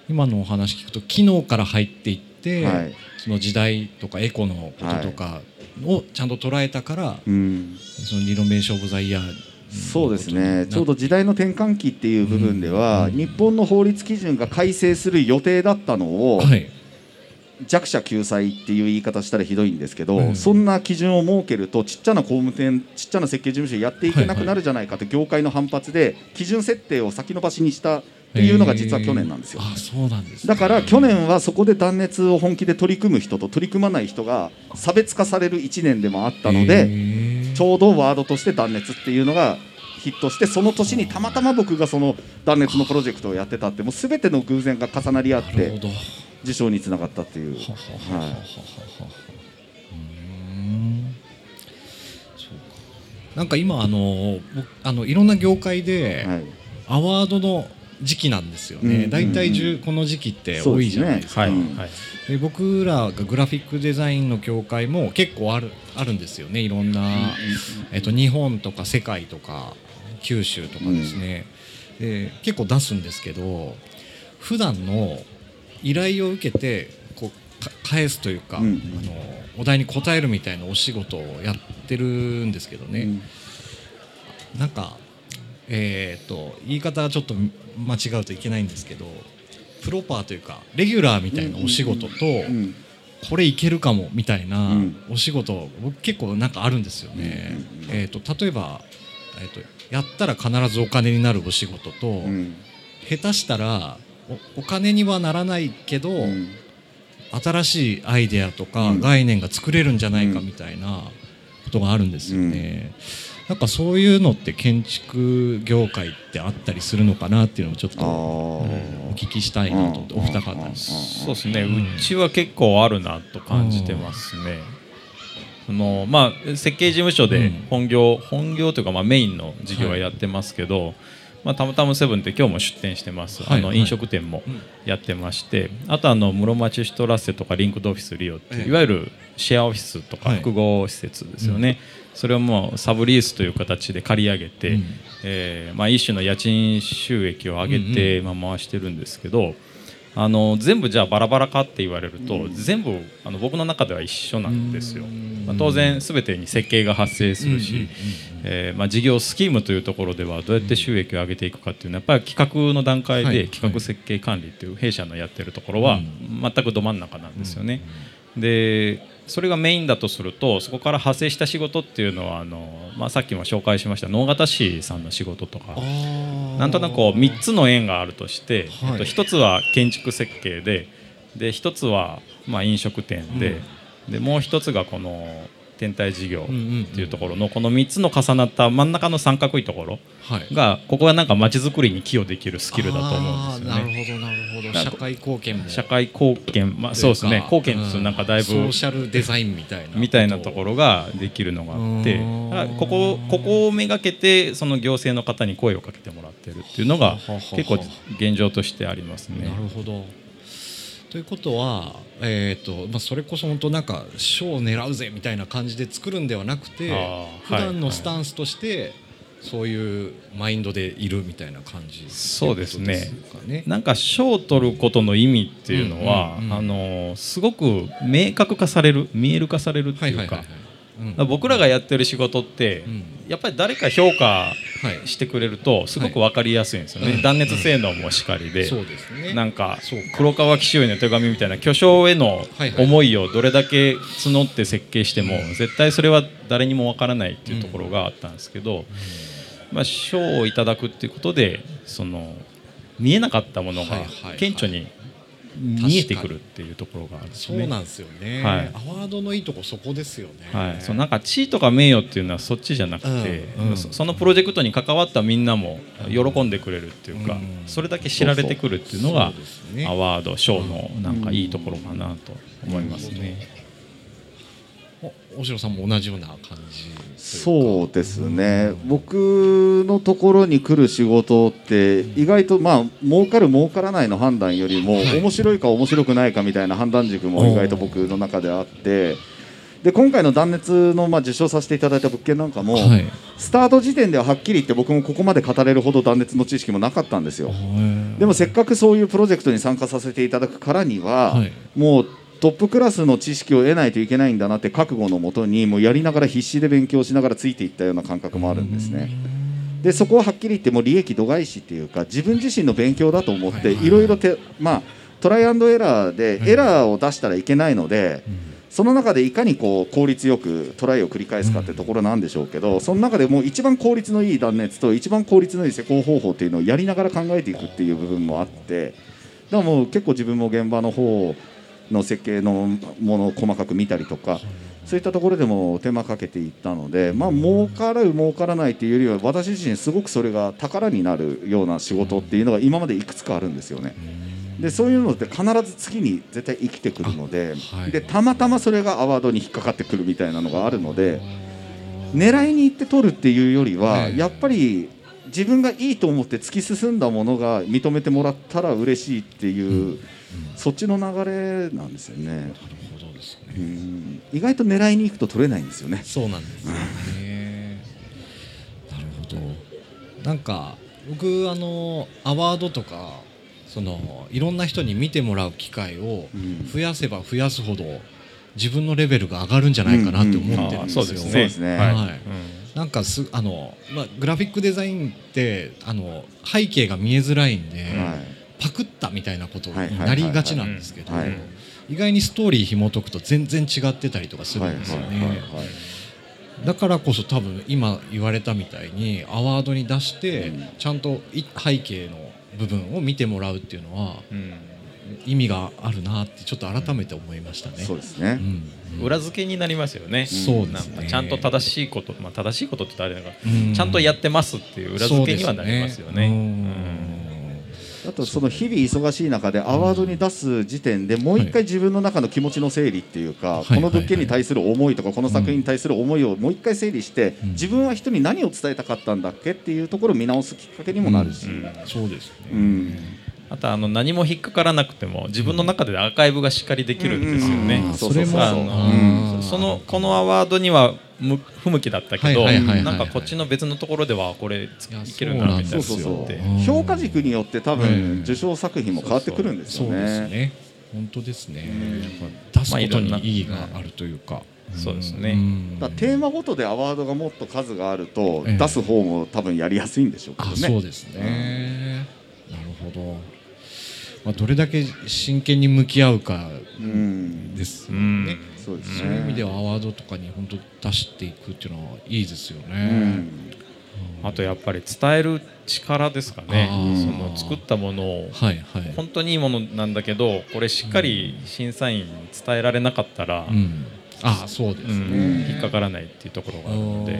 今のお話聞くと機能から入っていって、はい。その時代とかエコのこととかをちゃんと捉えたから、うん。そのリノベーション・オブ・ザ・イヤーそうですね。ちょうど時代の転換期っていう部分では、うん。日本の法律基準が改正する予定だったのを、はい弱者救済っていう言い方したらひどいんですけど、うん。そんな基準を設けるとちっちゃな工務店ちっちゃな設計事務所やっていけなくなるじゃないかって業界の反発で基準設定を先延ばしにしたっていうのが実は去年なんですよ。あそうなんですね、だから去年はそこで断熱を本気で取り組む人と取り組まない人が差別化される1年でもあったのへでー。ちょうどワードとして断熱っていうのがヒットしてその年にたまたま僕がその断熱のプロジェクトをやってたってもう全ての偶然が重なり合って受賞につながったっていう。はいなんか今あの僕あのいろんな業界ではい。アワードの時期なんですよね、うん大体うんこの時期って多いじゃないですか。はい、うんはい。で僕らがグラフィックデザインの業界も結構あるあるんですよね。いろんな、えっと、日本とか世界とか九州とかですね、で結構出すんですけど普段の依頼を受けてこうか返すというか、うん。あのお題に答えるみたいなお仕事をやってるんですけどね、うん。なんかえー、と言い方がちょっと間違うといけないんですけどプロパーというかレギュラーみたいなお仕事と、うん。これいけるかもみたいなうん。お仕事、僕結構なんかあるんですよね。うん。えー、と例えば、えー、とやったら必ずお金になるお仕事と、うん。下手したらおお金にはならないけど、うん。新しいアイデアとかうん。概念が作れるんじゃないかみたいなことがあるんですよね。なんかそういうのって建築業界ってあったりするのかなっていうのをちょっと、お聞きしたいなと思ってお二方に。そうですね、うちは結構あるなと感じてますね。そのまあ、設計事務所でうん。本業、本業というかまあメインの事業はやってますけど、まあ、たまたまセブンって今日も出店してます、はい。はいあの飲食店もやってまして、あとあの室町シュトラッセとかリンクドオフィスリオっていう、ええ。いわゆるシェアオフィスとかはい。複合施設ですよね、それをもうサブリースという形で借り上げて、うん。えーまあ、一種の家賃収益を上げて、まあ、回してるんですけどあの全部じゃあバラバラかって言われると、全部あの僕の中では一緒なんですよ。まあ、当然全てに設計が発生するし、えーまあ、事業スキームというところではどうやって収益を上げていくかっていうのはやっぱり企画の段階はい。で企画設計管理っていう弊社のやってるところは全くど真ん中なんですよね。でそれがメインだとするとそこから派生した仕事っていうのはあの、まあ、さっきも紹介しました能形市さんの仕事とかなんとなくこう3つの縁があるとして、はい。えっと、1つは建築設計でで1つはまあ飲食店で,、でもう1つがこの天体事業っていうところのこの3つの重なった真ん中の三角いところはい。がここがなんか街づくりに寄与できるスキルだと思うんですよあーなるね。ほどなるほど。社会貢献も。社会貢献、まあ、そうですね。貢献っていうとなんかだいぶソーシャルデザインみたいなみたいなところができるのがあってうん。だからここここをめがけてその行政の方に声をかけてもらってるっていうのがははは。結構現状としてありますね。な。るほどということは、えーとまあ、それこそ本当なんか賞を狙うぜみたいな感じで作るんではなくて普段のはいスタンスとしてそういうマインドでいるみたいな感じそうですね。っていうですかね。なんか賞を取ることの意味っていうのは、あのすごく明確化される見える化されるってかはいいうはいはいはい。うんだから僕らがやってる仕事って、うん。やっぱり誰か評価はい。してくれるとすごく分かりやすいんですよね、はい断熱性能もしかりで、なんか黒川紀州への手紙みたいな巨匠への思いをどれだけ募って設計しても絶対それは誰にもわからないっていうところがあったんですけど、まあ、賞をいただくっていうことでその見えなかったものが顕著に見えてくるっていうところがあるんですね。そうなんですよね、はい。アワードのいいとこそこですよね。はい、そのなんか地位とか名誉っていうのはそっちじゃなくて、うんうん。そそのプロジェクトに関わったみんなも喜んでくれるっていうか、うん。それだけ知られてくるっていうのがアワード賞のなんかいいところかなと思いますね。お大城さんも同じような感じそうですね、僕のところに来る仕事って意外とまあ儲かる儲からないの判断よりも、はい。面白いか面白くないかみたいな判断軸も意外と僕の中であって。で今回の断熱のまあ受賞させていただいた物件なんかも、はい。スタート時点でははっきり言って僕もここまで語れるほど断熱の知識もなかったんですよ。でもせっかくそういうプロジェクトに参加させていただくからには、はい。もうトップクラスの知識を得ないといけないんだなって覚悟のもとにもうやりながら必死で勉強しながらついていったような感覚もあるんですね。でそこははっきり言ってもう利益度外視っていうか自分自身の勉強だと思ってはいろいろてまあトライアンドエラーでエラーを出したらいけないので、その中でいかにこう効率よくトライを繰り返すかってところなんでしょうけど、その中でもう一番効率のいい断熱と一番効率のいい施工方法っていうのをやりながら考えていくっていう部分もあってだからもう結構自分も現場の方の設計のものを細かく見たりとか。そういったところでも手間かけていったので、まあ儲からる儲からないっていうよりは私自身すごくそれが宝になるような仕事っていうのが今までいくつかあるんですよね。でそういうのって必ず次に絶対生きてくるので,、はいでたまたまそれがアワードに引っかかってくるみたいなのがあるので狙いに行って取るっていうよりは、はいやっぱり自分がいいと思って突き進んだものが認めてもらったら嬉しいっていう、そっちの流れなんですよね。なるほどですねうん意外と狙いに行くと取れないんですよね。そうなんですよね。なるほど。なんか僕あのアワードとかそのいろんな人に見てもらう機会をうん増やせば増やすほど自分のレベルが上がるんじゃないかなって思ってるんですよ。うですね。そうですねはいはいなんかすあのまあグラフィックデザインってあの背景が見えづらいんで、はいパクったみたいなことになりがちなんですけど、はい。意外にストーリー紐解くと全然違ってたりとかするはいんですよね。だからこそ多分今言われたみたいにアワードに出してうん。ちゃんとい背景の部分を見てもらうっていうのはうん。意味があるなってちょっと改めて思いましたね。そうですね。うん。裏付けになりますよね。そうですね。なんかちゃんと正しいこと、まあ正しいことって言ったらあれだから、うん。ちゃんとやってますっていう裏付けにはなりますよね。あとその日々忙しい中でアワードに出す時点でもう一回自分の中の気持ちの整理っていうか、はい。この物件に対する思いとかこの作品に対する思いをもう一回整理して、うん。自分は人に何を伝えたかったんだっけっていうところを見直すきっかけにもなるし、うん。そうですね、うん。あとあの何も引っかからなくても自分の中でアーカイブがしっかりできるんですよね。そそのこのアワードにはむ不向きだったけど、なんかこっちの別のところではこれいけるなみたいそうそうそう。な評価軸によって多うん。分受賞作品も変わってくるんですよね。本当ですね、やっぱ出すことに意義があるというか、そうですね。テーマごとでアワードがもっと数があると、ええ。出す方も多分やりやすいんでしょうけどあね。そうですね、なるほど、まあ、どれだけ真剣に向き合うかうん。ですそうですね。そういう意味ではアワードとかに本当出していくっていうのはいいですようね、ん。あとやっぱり伝える力ですかね。その作ったものを。はいはい。本当にいいものなんだけどこれしっかり審査員に伝えられなかったら、うん、あそうですうね、ん。引っかからないっていうところがあるので。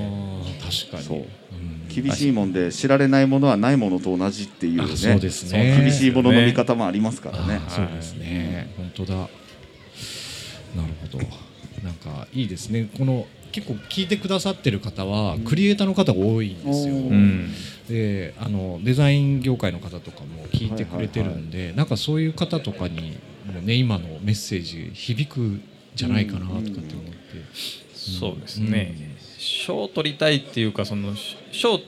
確かに。そう。うん。厳しいもんで知られないものはないものと同じっていうね。あそうですね。厳しいものの見方もありますからね。あ。そうですね、本当だなるほど。なんかいいですね。この結構聞いてくださってる方はクリエイターの方が多いんですよ、ううん。であのデザイン業界の方とかも聞いてくれてるんで、なんかそういう方とかにもね今のメッセージ響くんじゃないかなとかって思って、そうですね、賞を取りたいっていうかその賞を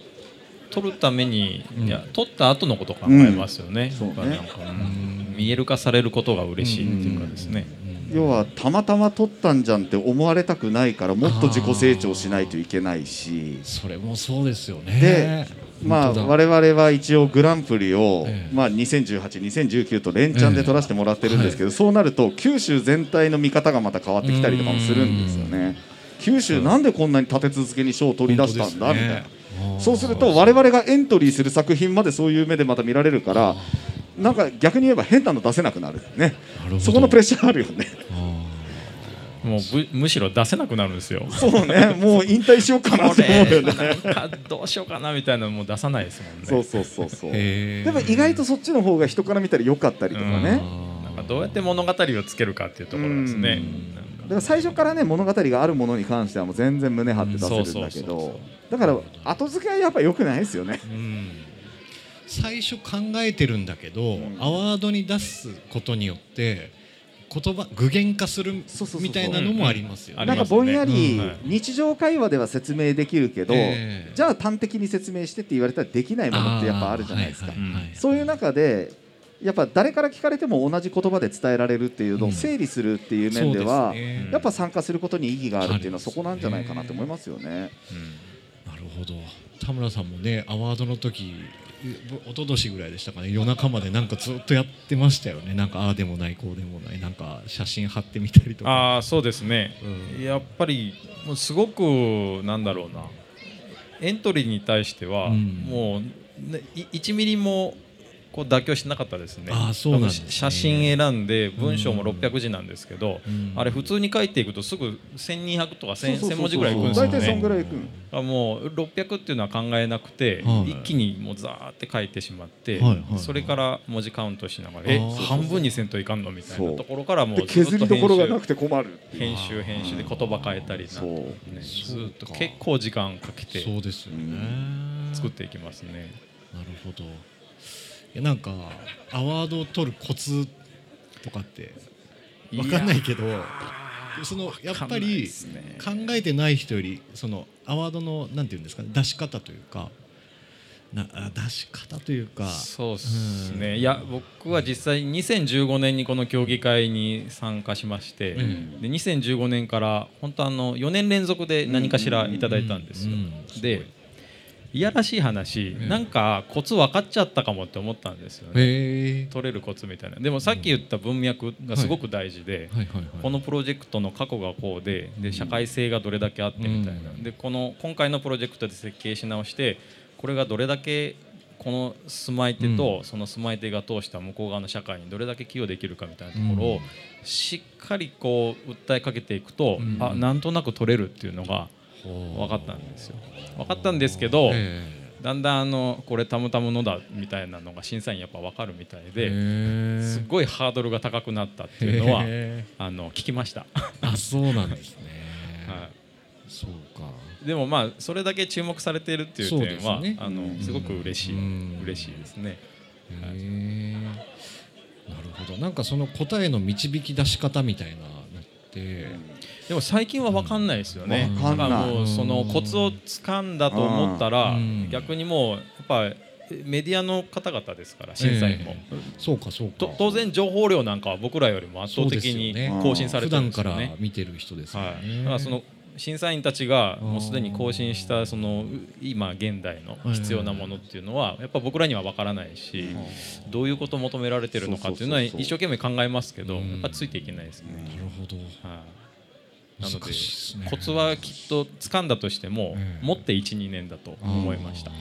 取るために、うん。いや取った後のことを考えますよね,、うん。そうね。なんかうん。見える化されることが嬉しいっていうかですね、要はたまたま取ったんじゃんって思われたくないからもっと自己成長しないといけないし。それもそうですよね。でまあ我々は一応グランプリを、ええ。まあ、2018、2019と連チャンで取らせてもらってるんですけど、そうなると九州全体の見方がまた変わってきたりとかもするんですよね。九州なん。でこんなに立て続けに賞を取り出したんだ、みたいな。そうすると我々がエントリーする作品までそういう目でまた見られるからなんか逆に言えば変なの出せなくなるね。そこのプレッシャーあるよね。もうぶむしろ出せなくなるんですよ。そうね。もう引退しようかな。こと思うよれねどうしようかなみたいなのもう出さないですもんね。そうそうそうそう。でも意外とそっちの方が人から見たら良かったりとかね。なんかどうやって物語をつけるかっていうところですね。だから最初からね物語があるものに関してはもう全然胸張って出せるんだけど。だから後付けはやっぱ良くないですよね。うん最初考えてるんだけど、アワードに出すことによって言葉具現化するみたいなのもありますよね。なんかぼんやり日常会話では説明できるけど、ええ。じゃあ端的に説明してって言われたらできないものってやっぱあるじゃないですか、そういう中でやっぱ誰から聞かれても同じ言葉で伝えられるっていうのをうん。整理するっていう面では、やっぱ参加することに意義があるっていうのはそこなんじゃないかなと思いますよね。うん。なるほど。田村さんもねアワードの時一昨年ぐらいでしたかね。夜中までなんかずっとやってましたよね。なんかああでもないこうでもない。なんか写真貼ってみたりとか。ああそうですね、うん。やっぱりもうすごくなんだろうな。エントリーに対しては、うん。もう、ね、い1ミリもこう妥協しなかったですね。あーそうなんですね。写真選んで文章も600字なんですけど、うん。あれ普通に書いていくとすぐ1200とか1000そうそうそうそう。1000文字ぐらいいくんですよ大体そんねぐらいいくんあもう600っていうのは考えなくて、はい一気にもうザーって書いてしまって、はいはいはい。それから文字カウントしながらえあー。半分にせんといかんのみたいなところからもうでずっと削りどころがな編くて困る集編集編集で言葉変えたりなんか。ねそうずっと結構時間かけてそうですよね、作っていきますね。なるほどなんかアワードを取るコツとかってわかんないけどそのやっぱり考えてない人よりそのアワードのなんていうんですかね出し方というかなあ出し方というかそうですうん。ね、いや僕は実際2015年にこの競技会に参加しまして、うん。で2015年から本当あの4年連続で何かしらいただいたんですよ。でいやらしい話、うん。なんかコツ分かっちゃったかもって思ったんですよね。取れるコツみたいな。でもさっき言った文脈がすごく大事で、このプロジェクトの過去がこうでで社会性がどれだけあってみたいな、うん。でこの今回のプロジェクトで設計し直してこれがどれだけこの住まい手とその住まい手が通した向こう側の社会にどれだけ寄与できるかみたいなところをしっかりこう訴えかけていくと、うん。あなんとなく取れるっていうのが分かったんですよ。分かったんですけど、えだんだんあのこれたむたむのだみたいなのが審査員やっぱ分かるみたいへでーすっごいハードルが高くなったっていうのはへあの聞きました、あそうなんですね、はそうか。い、でもまあそれだけ注目されているっていう点は、ね。あのすごく嬉しい、うん。嬉しいですね。なるほど。なんかその答えの導き出し方みたいなのって、でも最近は分かんないですよね。だからもうそのコツを掴んだと思ったらうん。逆にもうやっぱメディアの方々ですから審査員も、えそうかそうか。と当然情報量なんかは僕らよりも圧倒的に更新され普段からてるんですよね。見てる人ですよね、はい、だからその審査員たちがもうすでに更新したそのう今現代の必要なものっていうのはやっぱ僕らには分からないしどういうことを求められてるのかっていうのは一生懸命考えますけどうん。やっぱついていけないですね。なるほど。はい、なのでコツはきっと掴んだとしてもええ持って12年だと思いました。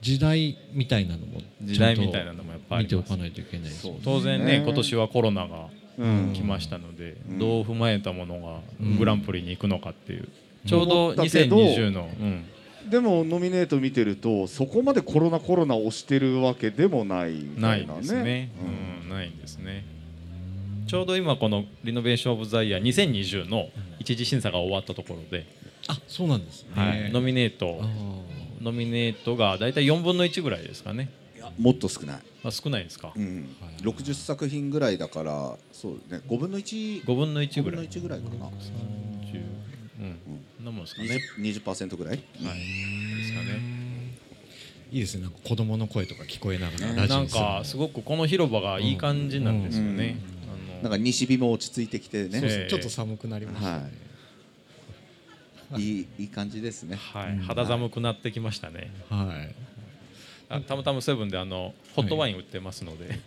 時代みたいなのも時代みたいなのもやっぱあり見ておかないといけない当然ねね。今年はコロナがうん。来ましたのでうん。どう踏まえたものがうん。グランプリに行くのかっていう。ちょうど思ったけど2020の、うん。でもノミネート見てるとそこまでコロナコロナをしてるわけでもないみたないいなねですね、うん、ないんですねちょうど今このリノベーション・オブ・ザ・イヤー2020の一次審査が終わったところで、あそうなんですね、はい、ノミネート。あノミネートが大体4分の1ぐらいですかね、もっと少ない、まあ、少ないですか。うん。はい。60作品ぐらいだからそうね5分の1 5分の1 5分のぐらい1ぐらいかな。10うん。なもんですかね。20%, 20ぐらい、はい。ですかね。いいですね。なんか子供の声とか聞こえながらラジなんかすごくこの広場がいい感じなんですよね、あのなんか西日も落ち着いてきてね、ちょっと寒くなりました。ね、い。いいい感じですね。はい、肌寒くなってきましたね、はい。あたまたまセブンであのホットワイン売ってますので、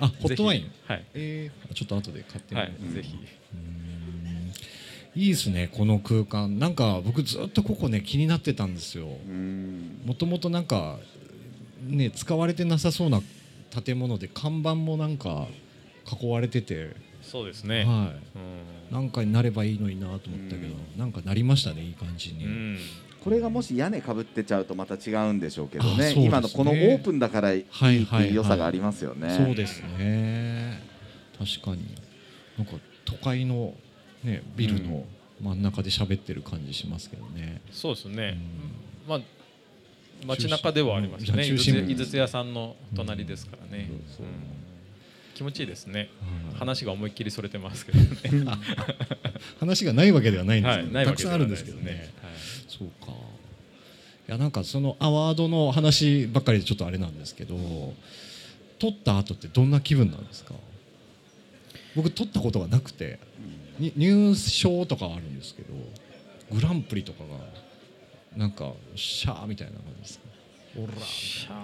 あホットワイン？はい、えー、ちょっと後で買ってみはるい、ぜひ。いいですねこの空間。なんか僕ずっとここね気になってたんですよ。うん。もともとなんかね使われてなさそうな建物で看板もなんか囲われてて、そうですね、はういなんかになればいいのになと思ったけど、なんかなりましたねいい感じに、んうん。これがもし屋根かぶってちゃうとまた違うんでしょうけどね。ね。今のこのオープンだからいいってはいはいはい。いう良さがありますよね、そうですね。確かに。なんか都会の、ね、ビルの真ん中で喋ってる感じしますけどね、そうですね、うん。まあ街中ではありますね。井筒井筒屋さんの隣ですからね、うんそう。うん気持ちいいですね、はい話が思いっきりそれてますけどね。話がないわけではないんですけど、はいたくさんあるんいですけどね、はい。そうか。いやなんかそのアワードの話ばっかりでちょっとあれなんですけど撮った後ってどんな気分なんですか？僕撮ったことがなくて、に入賞とかはあるんですけどグランプリとかがなんかシャーみたいな感じですか？オラシャー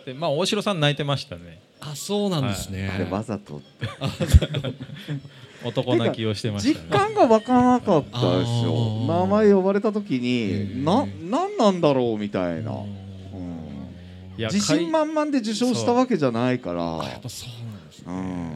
ってまあ大城さん泣いてましたねあそうなんですね、あれわざと 男泣きをしてましね。感が湧かなかったですよ。名前呼ばれた時へにー。な何なんだろうみたいな、うん。いや自信満々で受賞したわけじゃないから。やっぱそう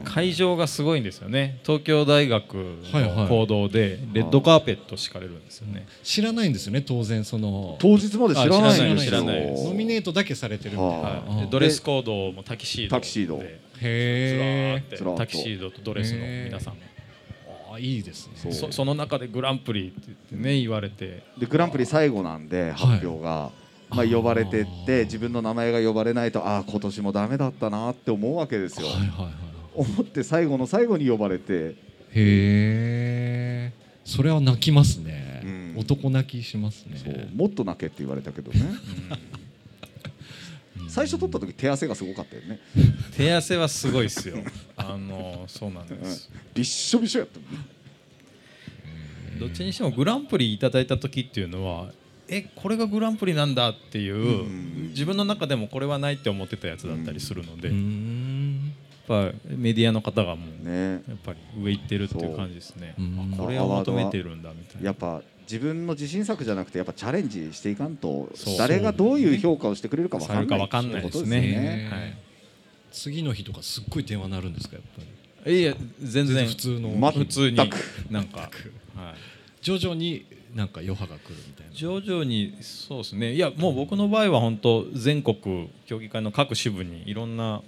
会場がすごいんですよね。東京大学はいはい。の行動でレッドカーペット敷かれるんですよね、知らないんですよね当然その。当日まで知らないんですよ。あ知らないです。ノミネートだけされてるみたいな、ははい。ドレスコードもタキシード。タキシード。でずらーへってずらーっと。タキシードとドレスの皆さんえあいいですね。そうそその中でグランプリって言ってね言われて。でグランプリ最後なんで発表が、まあ、呼ばれてって自分の名前が呼ばれないとああ今年もダメだったなって思うわけですよ、はいはいはい思って最後の最後に呼ばれて。へえそれは泣きますね、うん。男泣きしますね。そう。もっと泣けって言われたけどね。最初取った時手汗がすごかったよね。手汗はすごいですよ。あのそうなんです。びっしょびしょやったもんね。どっちにしてもグランプリいただいた時っていうのはえこれがグランプリなんだっていう、ん自分の中でもこれはないって思ってたやつだったりするので、やっんぱメディアの方がもうね。やっぱり上行ってるっていう感じですね。う。ん。あこれを求めてるんだみたいな。やっぱ自分の自信作じゃなくてやっぱチャレンジしていかんと誰がどういう評価をしてくれるか分かんないですね。ねはい。次の日とかすっごい電話鳴るんですかやっぱり。いや全然。普通の。ま普通に。全くなんか、はい、徐々になんか余波が来るみたいな。徐々にそうですね。いやもう僕の場合は本当全国競技会の各支部にいろんな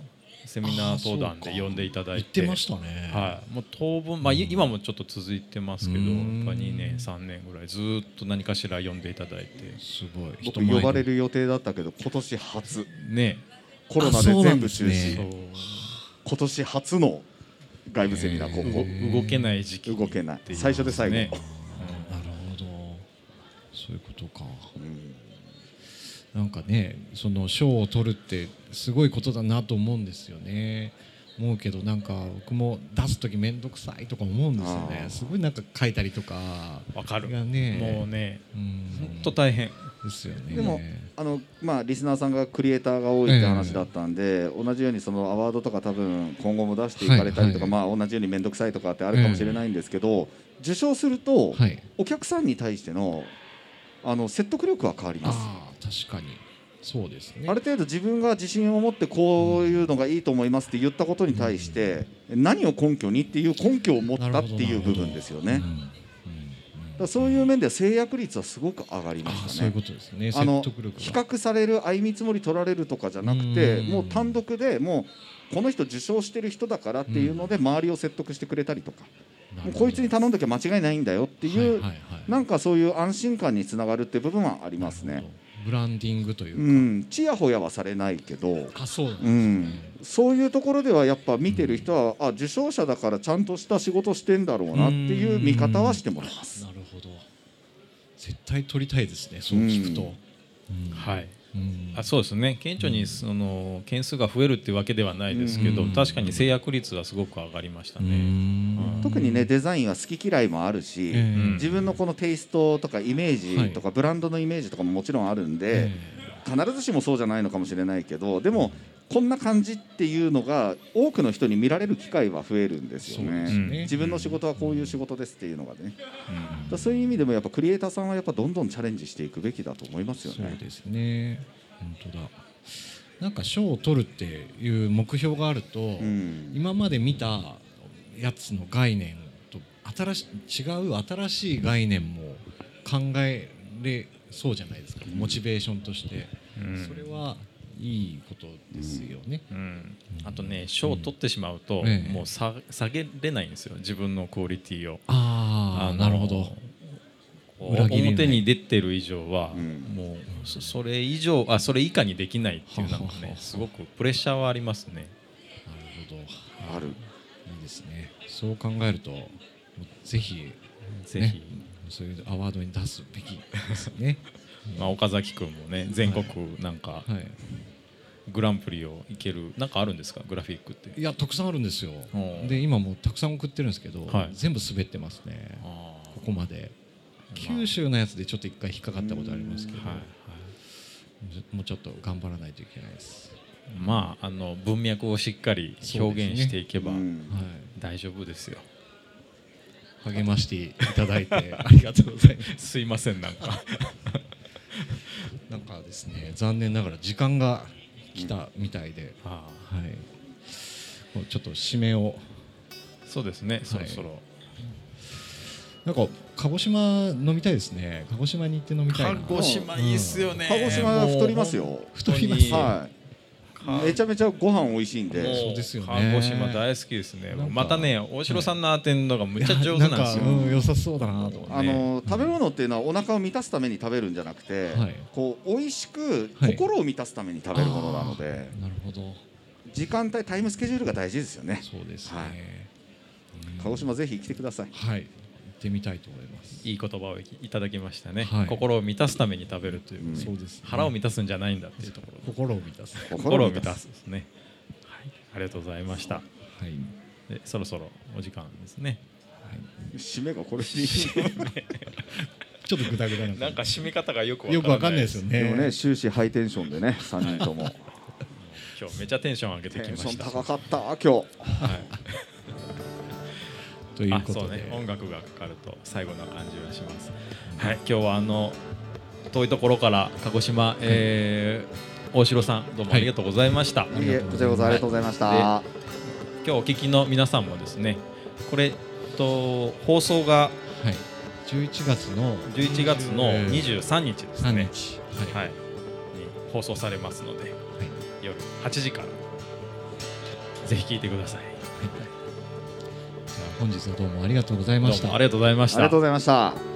セミナー登壇で呼んでいただい言っててましたね、はい、もう当分、まあ、い今もちょっと続いてますけどやっうんぱ2年3年ぐらいずっと何かしら呼んでいただいて。すごい。僕呼ばれる予定だったけど今年初。ね。コロナで全部中止、そう。今年初の外部セミナーここ、動動けない時期に動けない。最初で最後そういうことか。うんなんかねその賞を取るってすごいことだなと思うんですよね。思うけどなんか僕も出す時面倒くさいとか思うんですよね。すごいなんか書いたりとか。わかる。がね。もうねうん。本当大変。ですよね。でもあのまあリスナーさんがクリエイターが多いって話だったんで、同じようにそのアワードとか多分今後も出していかれたりとか、はいまあ同じように面倒くさいとかってあるかもしれないんですけど、受賞すると、はい。お客さんに対してのあの説得力は変わります。ああ確かに。そうですね。ある程度自分が自信を持ってこういうのがいいと思いますって言ったことに対して何を根拠にっていう根拠を持ったっていう部分ですよね。だそういう面では制約率はすごく上がりましたね。あーそういうこ。とですね。あの比較される相見積もり取られるとかじゃなくてうん。もう単独でもうこの人受賞してる人だからっていうので周りを説得してくれたりとか。もうこいつに頼んどきゃ間違いないんだよっていうはいはいはい。なんかそういう安心感につながるっていう部分はありますね。ブランディングというか、うん、ちやほやはされないけど、あそうなんですうね、ん、そういうところではやっぱ見てる人はあ受賞者だからちゃんとした仕事してんだろうなっていう見方はしてもらいます。なるほど。絶対取りたいですねそう聞くと、うん。はい。うんあそうですね。顕著にその件数が増えるっていうわけではないですけどうん。確かに制約率はすごく上がりましたうね。ん。特にねデザインは好き嫌いもあるし、ええ。自分のこのテイストとかイメージとかブランドのイメージとかももちろんあるんで、必ずしもそうじゃないのかもしれないけどでもこんな感じっていうのが多くの人に見られる機会は増えるんですよね。ね。自分の仕事はこういう仕事ですっていうのがね、だからそういう意味でもやっぱクリエイターさんはやっぱどんどんチャレンジしていくべきだと思いますよね。そうですね。本当だ。なんか賞を取るっていう目標があると、うん。今まで見たやつの概念と新し違う新しい概念も考えれそうじゃないですか、モチベーションとして、うん。それはいいことですよね、うん。あとね賞を取ってしまうと、ええ。もう下下げれないんですよ。自分のクオリティを。ああのなるほど。表に出てる以上は、うん。もうそそれ以上あそれ以下にできないっていうのがはねすごくプレッシャーはありますね。なるほど。ある。いいですね。そう考えるとぜひぜひ、ねそういうアワードに出すべきですね。まあ、岡崎君もね全国なんかはいグランプリをいけるなんかあるんですか？グラフィックって。いやたくさんあるんですよ。で今もうたくさん送ってるんですけど、はい。全部滑ってますね。あここまで。九州のやつでちょっと一回引っかかったことありますけど、ーはいはい。もうちょっと頑張らないといけないです、まああの文脈をしっかり表現していけばうんはい、大丈夫ですよ。励ましていただいて。ありがとうございます。すいませんなんか。なんかですね残念ながら時間が来たみたいで、あはい。もうちょっと締めを。ーそうですねそろそろ。なんか鹿児島飲みたいですね。鹿児島に行って飲みたいな。鹿児島いいっすよね。鹿児島は太りますよ。太ります。はい。めちゃめちゃご飯美味しいんで。そうですよね。鹿児島大好きですね。またね大城さんのアテンドがむっちゃ上手なんですよ、良さそうだなとあの食べ物っていうのはお腹を満たすために食べるんじゃなくて、はい。こう美味しくはい。心を満たすために食べるものなので、なるほど。時間帯タイムスケジュールが大事ですよね。そうですね、鹿児島ぜひ来てください。はい。行ってみたいと思います。いい言葉をいただきましたね、はい。心を満たすために食べるという、うん。そうですね。腹を満たすんじゃないんだっていうところ。で心を満たす。心を満たすですね、はい、ありがとうございました。はい、でそろそろお時間ですね。締めがこれでいい。ちょっとグダグダななんか締め方がよくよくわかんないですよね。でもね終始ハイテンションでね3人とも。今日めちゃテンション上げてテンションきました高かった今日。はいというあことで、そうね。音楽がかかると最後な感じがします。はい今日はあの遠いところから鹿児島、えー大城さんどうもありがとうございました、いいいえこちらこそありがとうございました。今日お聞きの皆さんもですねこれえっと放送がはい。11月の11月のえー23日です3ね、日。はい、に放送されますので、夜8時からぜひ聞いてください。本日はどうもありがとうございましたどうもありがとうございましたありがとう。ございました。